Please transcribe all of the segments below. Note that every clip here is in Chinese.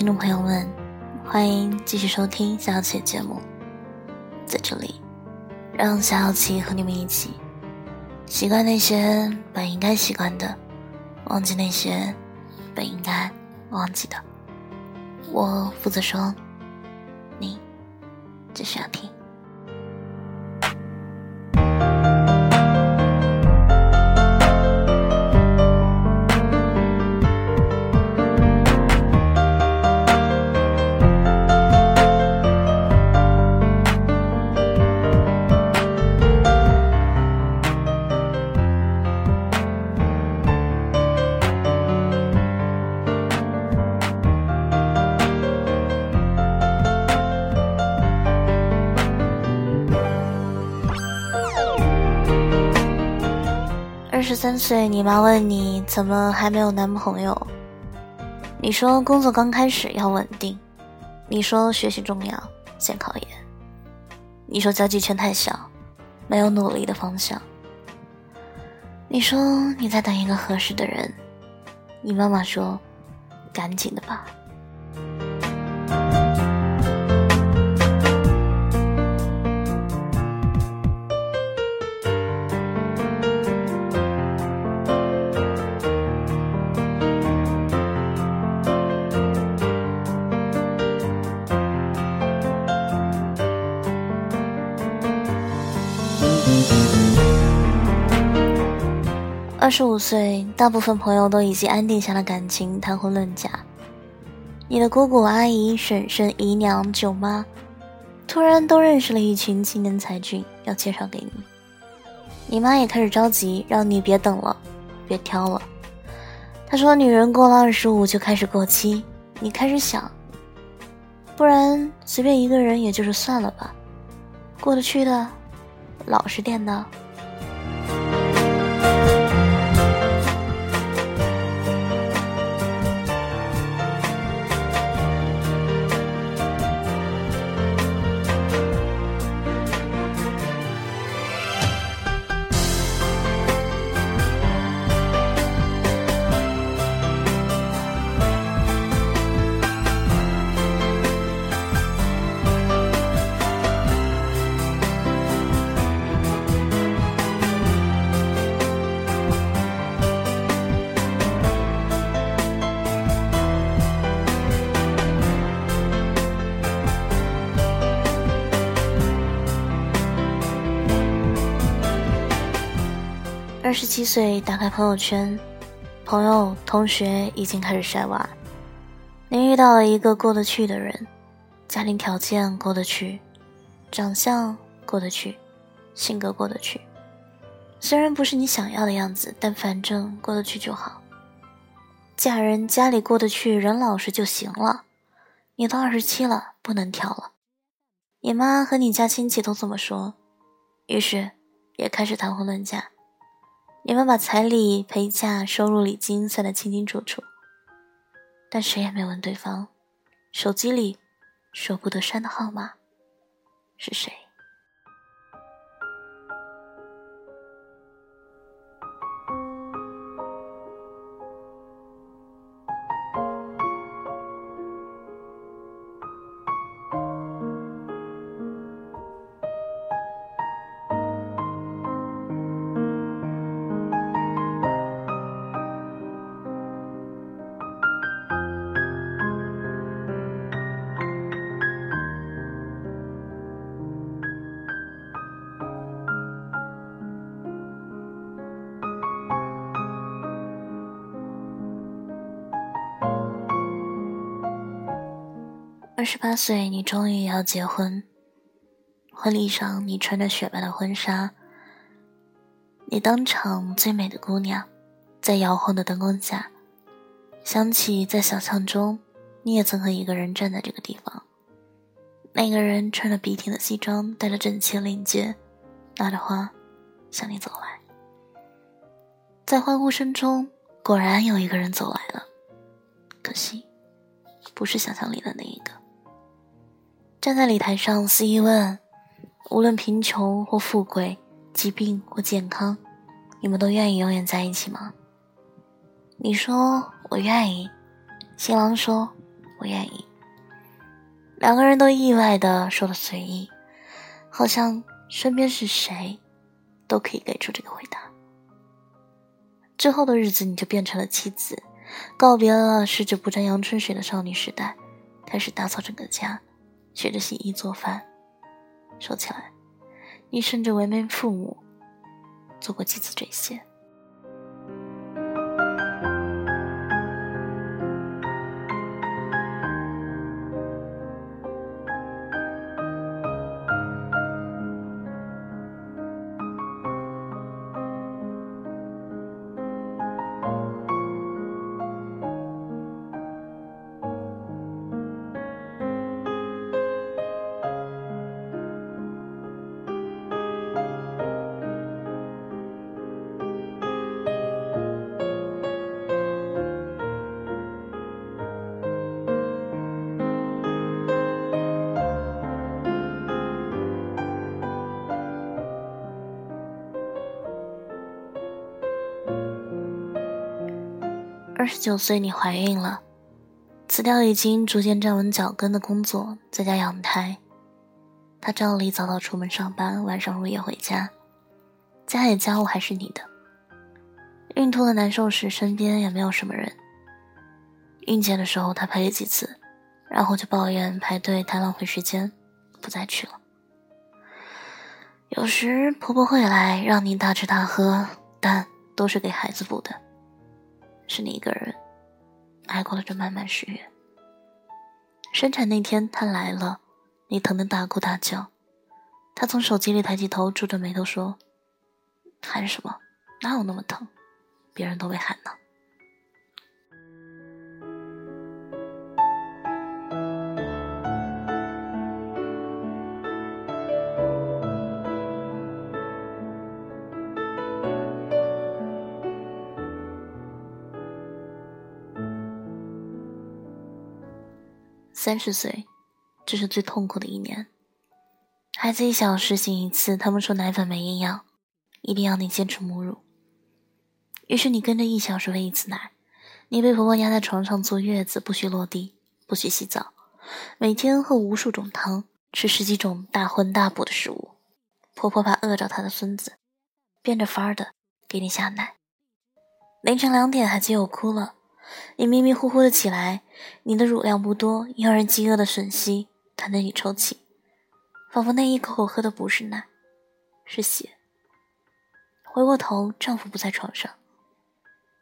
听众朋友们，欢迎继续收听小小的节目。在这里，让小小琪和你们一起习惯那些本应该习惯的，忘记那些本应该忘记的。我负责说，你只需要听。二十三岁，你妈问你怎么还没有男朋友？你说工作刚开始要稳定，你说学习重要，先考研，你说交际圈太小，没有努力的方向，你说你在等一个合适的人，你妈妈说，赶紧的吧。二十五岁，大部分朋友都已经安定下了感情，谈婚论嫁。你的姑姑、阿姨、婶婶、姨娘、舅妈，突然都认识了一群青年才俊，要介绍给你。你妈也开始着急，让你别等了，别挑了。她说：“女人过了二十五就开始过期。”你开始想，不然随便一个人也就是算了吧，过得去的，老实点的。二十七岁，打开朋友圈，朋友、同学已经开始晒娃。你遇到了一个过得去的人，家庭条件过得去，长相过得去，性格过得去。虽然不是你想要的样子，但反正过得去就好。嫁人家里过得去，人老实就行了。你都二十七了，不能挑了。你妈和你家亲戚都这么说，于是也开始谈婚论嫁。你们把彩礼、陪嫁、收入礼金算得清清楚楚，但谁也没问对方，手机里舍不得删的号码是谁。二十八岁，你终于要结婚。婚礼上，你穿着雪白的婚纱，你当场最美的姑娘，在摇晃的灯光下，想起在想象中，你也曾和一个人站在这个地方。那个人穿着笔挺的西装，带着整齐的领结，拿着花向你走来。在欢呼声中，果然有一个人走来了，可惜，不是想象里的那一个。站在礼台上，司仪问：“无论贫穷或富贵，疾病或健康，你们都愿意永远在一起吗？”你说：“我愿意。”新郎说：“我愿意。两个人都意外的说了随意，好像身边是谁，都可以给出这个回答。之后的日子，你就变成了妻子，告别了十指不沾阳春水的少女时代，开始打扫整个家，学着洗衣做饭。说起来，你甚至为人父母，做过几次这些。十九岁，你怀孕了，辞掉已经逐渐站稳脚跟的工作，在家养胎。他照例早早出门上班，晚上入夜回家，家里家务还是你的。孕吐的难受时，身边也没有什么人。孕检的时候，他陪了几次，然后就抱怨排队太浪费时间，不再去了。有时婆婆会来，让你大吃大喝，但都是给孩子补的。是你一个人挨过了这漫漫十月。生产那天，他来了，你疼得大哭大叫。他从手机里抬起头，皱着眉头说：“喊什么？哪有那么疼？别人都没喊呢。”三十岁，这是最痛苦的一年。孩子一小时醒一次，他们说奶粉没营养，一定要你坚持母乳。于是你跟着一小时喂一次奶，你被婆婆压在床上坐月子，不许落地，不许洗澡，每天喝无数种汤，吃十几种大荤大补的食物。婆婆怕饿着她的孙子，变着法儿的给你下奶。凌晨两点，孩子又哭了。你迷迷糊糊的起来，你的乳量不多，婴儿饥饿的吮吸，弹得你抽泣，仿佛那一口口喝的不是奶，是血。回过头，丈夫不在床上。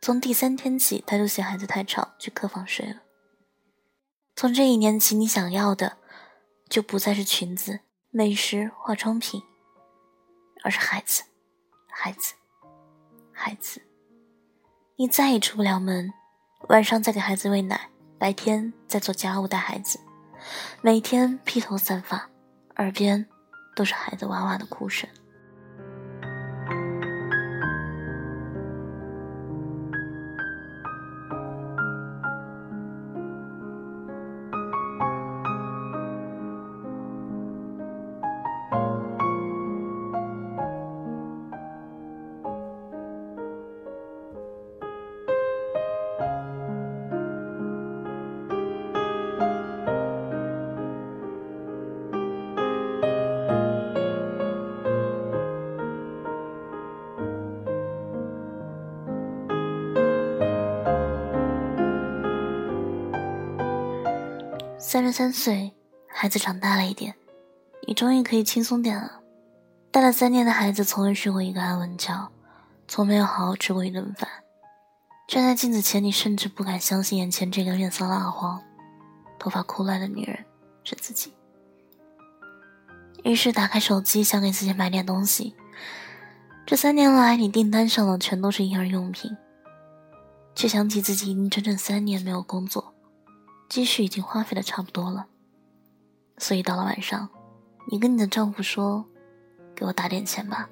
从第三天起，他就嫌孩子太吵，去客房睡了。从这一年起，你想要的就不再是裙子、美食、化妆品，而是孩子，孩子，孩子。你再也出不了门。晚上再给孩子喂奶，白天再做家务带孩子，每天披头散发，耳边都是孩子哇哇的哭声。三十三岁，孩子长大了一点，你终于可以轻松点了。带了三年的孩子从未睡过一个安稳觉，从没有好好吃过一顿饭。站在镜子前，你甚至不敢相信眼前这个脸色蜡黄、头发枯烂的女人是自己。于是打开手机，想给自己买点东西。这三年来，你订单上的全都是婴儿用品，却想起自己已经整整三年没有工作。积蓄已经花费的差不多了，所以到了晚上，你跟你的丈夫说：“给我打点钱吧。”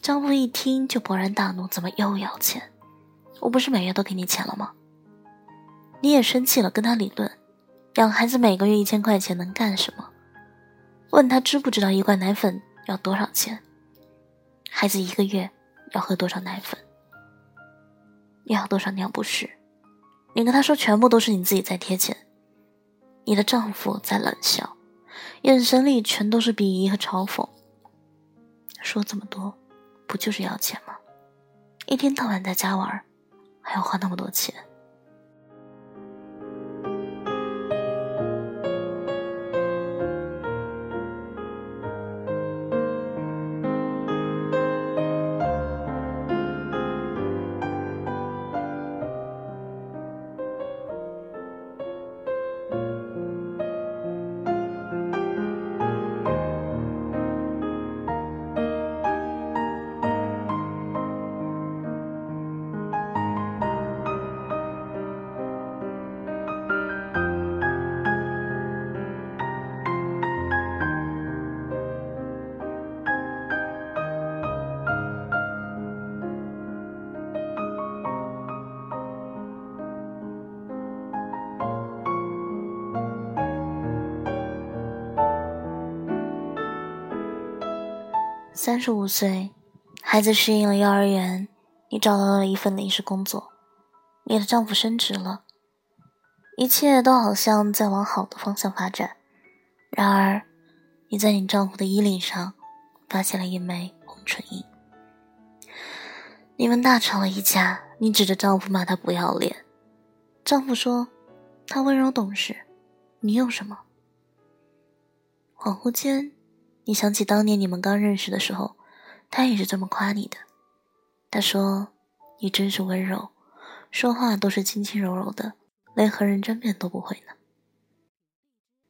丈夫一听就勃然大怒：“怎么又要钱？我不是每月都给你钱了吗？”你也生气了，跟他理论：“养孩子每个月一千块钱能干什么？”问他知不知道一罐奶粉要多少钱？孩子一个月要喝多少奶粉？要多少尿不湿？你跟他说全部都是你自己在贴钱，你的丈夫在冷笑，眼神里全都是鄙夷和嘲讽。说这么多，不就是要钱吗？一天到晚在家玩，还要花那么多钱。三十五岁，孩子适应了幼儿园，你找到了一份临时工作，你的丈夫升职了，一切都好像在往好的方向发展。然而，你在你丈夫的衣领上发现了一枚红唇印。你们大吵了一架，你指着丈夫骂他不要脸，丈夫说他温柔懂事，你有什么？恍惚间。你想起当年你们刚认识的时候，他也是这么夸你的。他说：“你真是温柔，说话都是轻轻柔柔的，连和人争辩都不会呢。”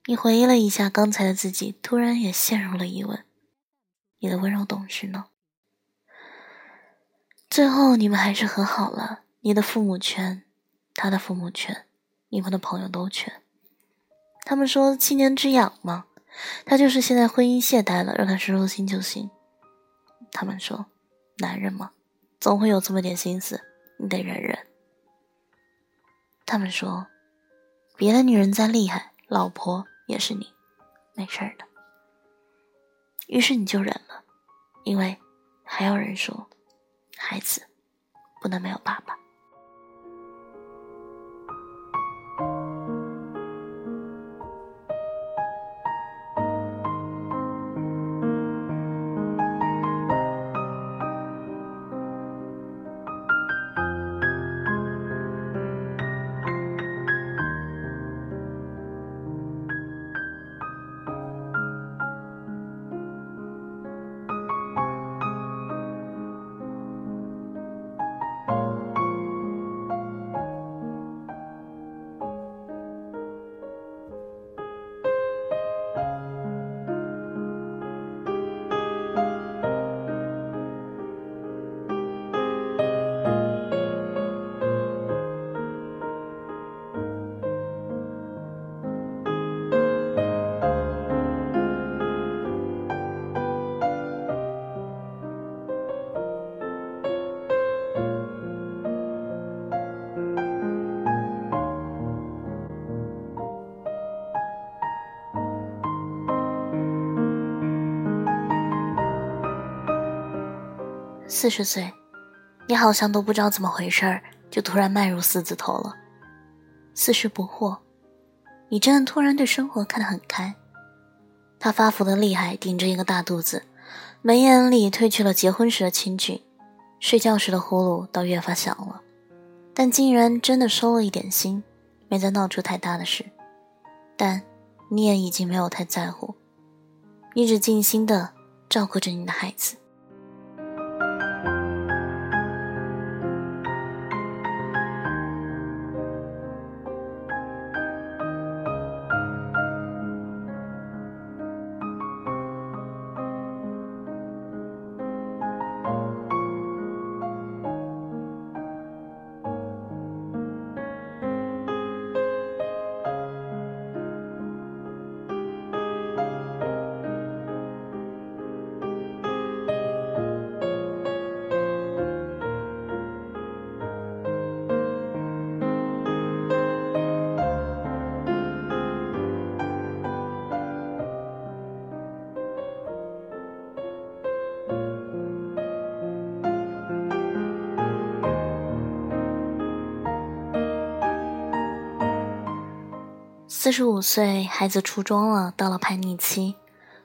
你回忆了一下刚才的自己，突然也陷入了疑问：你的温柔懂事呢？最后你们还是和好了。你的父母劝，他的父母劝，你们的朋友都劝。他们说七年之痒吗。他就是现在婚姻懈怠了，让他收收心就行。他们说，男人嘛，总会有这么点心思，你得忍忍。他们说，别的女人再厉害，老婆也是你，没事的。于是你就忍了，因为还有人说，孩子不能没有爸爸。四十岁，你好像都不知道怎么回事儿，就突然迈入四字头了。四十不惑，你真的突然对生活看得很开。他发福的厉害，顶着一个大肚子，眉眼里褪去了结婚时的清俊，睡觉时的呼噜倒越发响了，但竟然真的收了一点心，没再闹出太大的事。但你也已经没有太在乎，你只尽心的照顾着你的孩子。四十五岁，孩子初中了，到了叛逆期，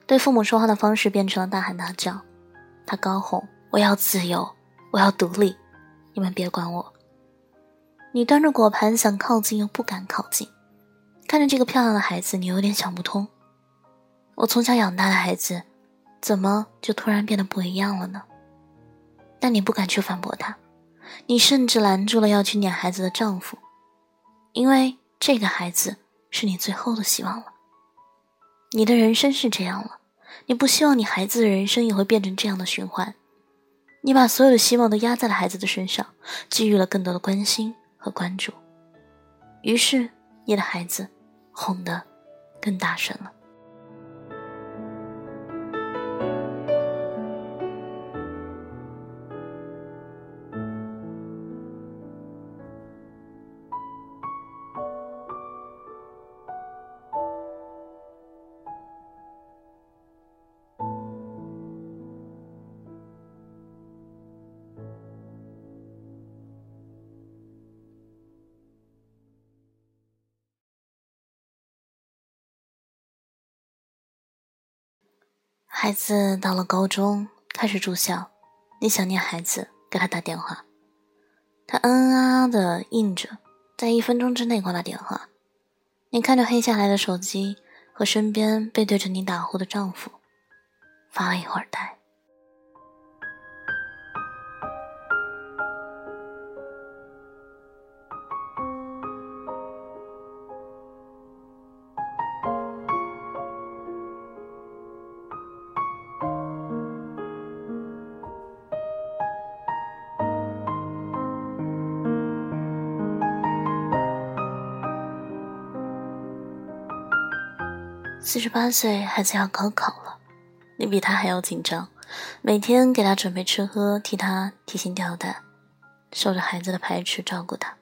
对父母说话的方式变成了大喊大叫。他高吼：“我要自由，我要独立，你们别管我。”你端着果盘想靠近又不敢靠近，看着这个漂亮的孩子，你有点想不通：我从小养大的孩子，怎么就突然变得不一样了呢？但你不敢去反驳他，你甚至拦住了要去撵孩子的丈夫，因为这个孩子。是你最后的希望了。你的人生是这样了，你不希望你孩子的人生也会变成这样的循环。你把所有的希望都压在了孩子的身上，给予了更多的关心和关注，于是你的孩子哄得更大声了。孩子到了高中，开始住校，你想念孩子，给他打电话，他嗯啊啊的应着，在一分钟之内挂了电话。你看着黑下来的手机和身边背对着你打呼的丈夫，发了一会儿呆。四十八岁，孩子要高考了，你比他还要紧张，每天给他准备吃喝，替他提心吊胆，受着孩子的排斥照顾他。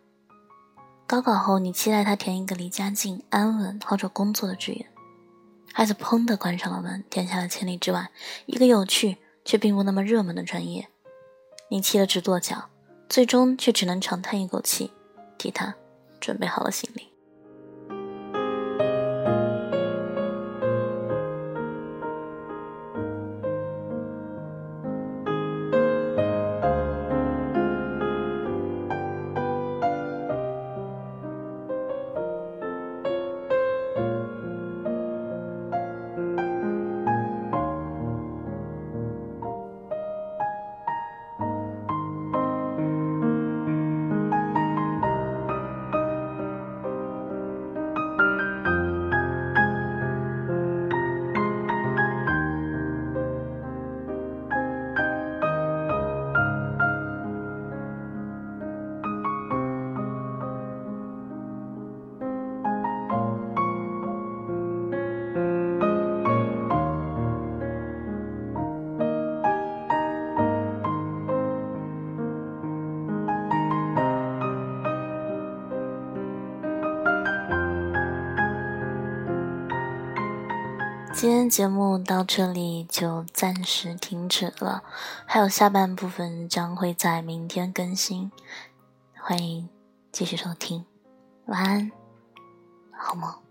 高考后，你期待他填一个离家近、安稳、好找工作的志愿，孩子砰的关上了门，填下了千里之外一个有趣却并不那么热门的专业，你气得直跺脚，最终却只能长叹一口气，替他准备好了行李。今天节目到这里就暂时停止了，还有下半部分将会在明天更新，欢迎继续收听，晚安，好梦。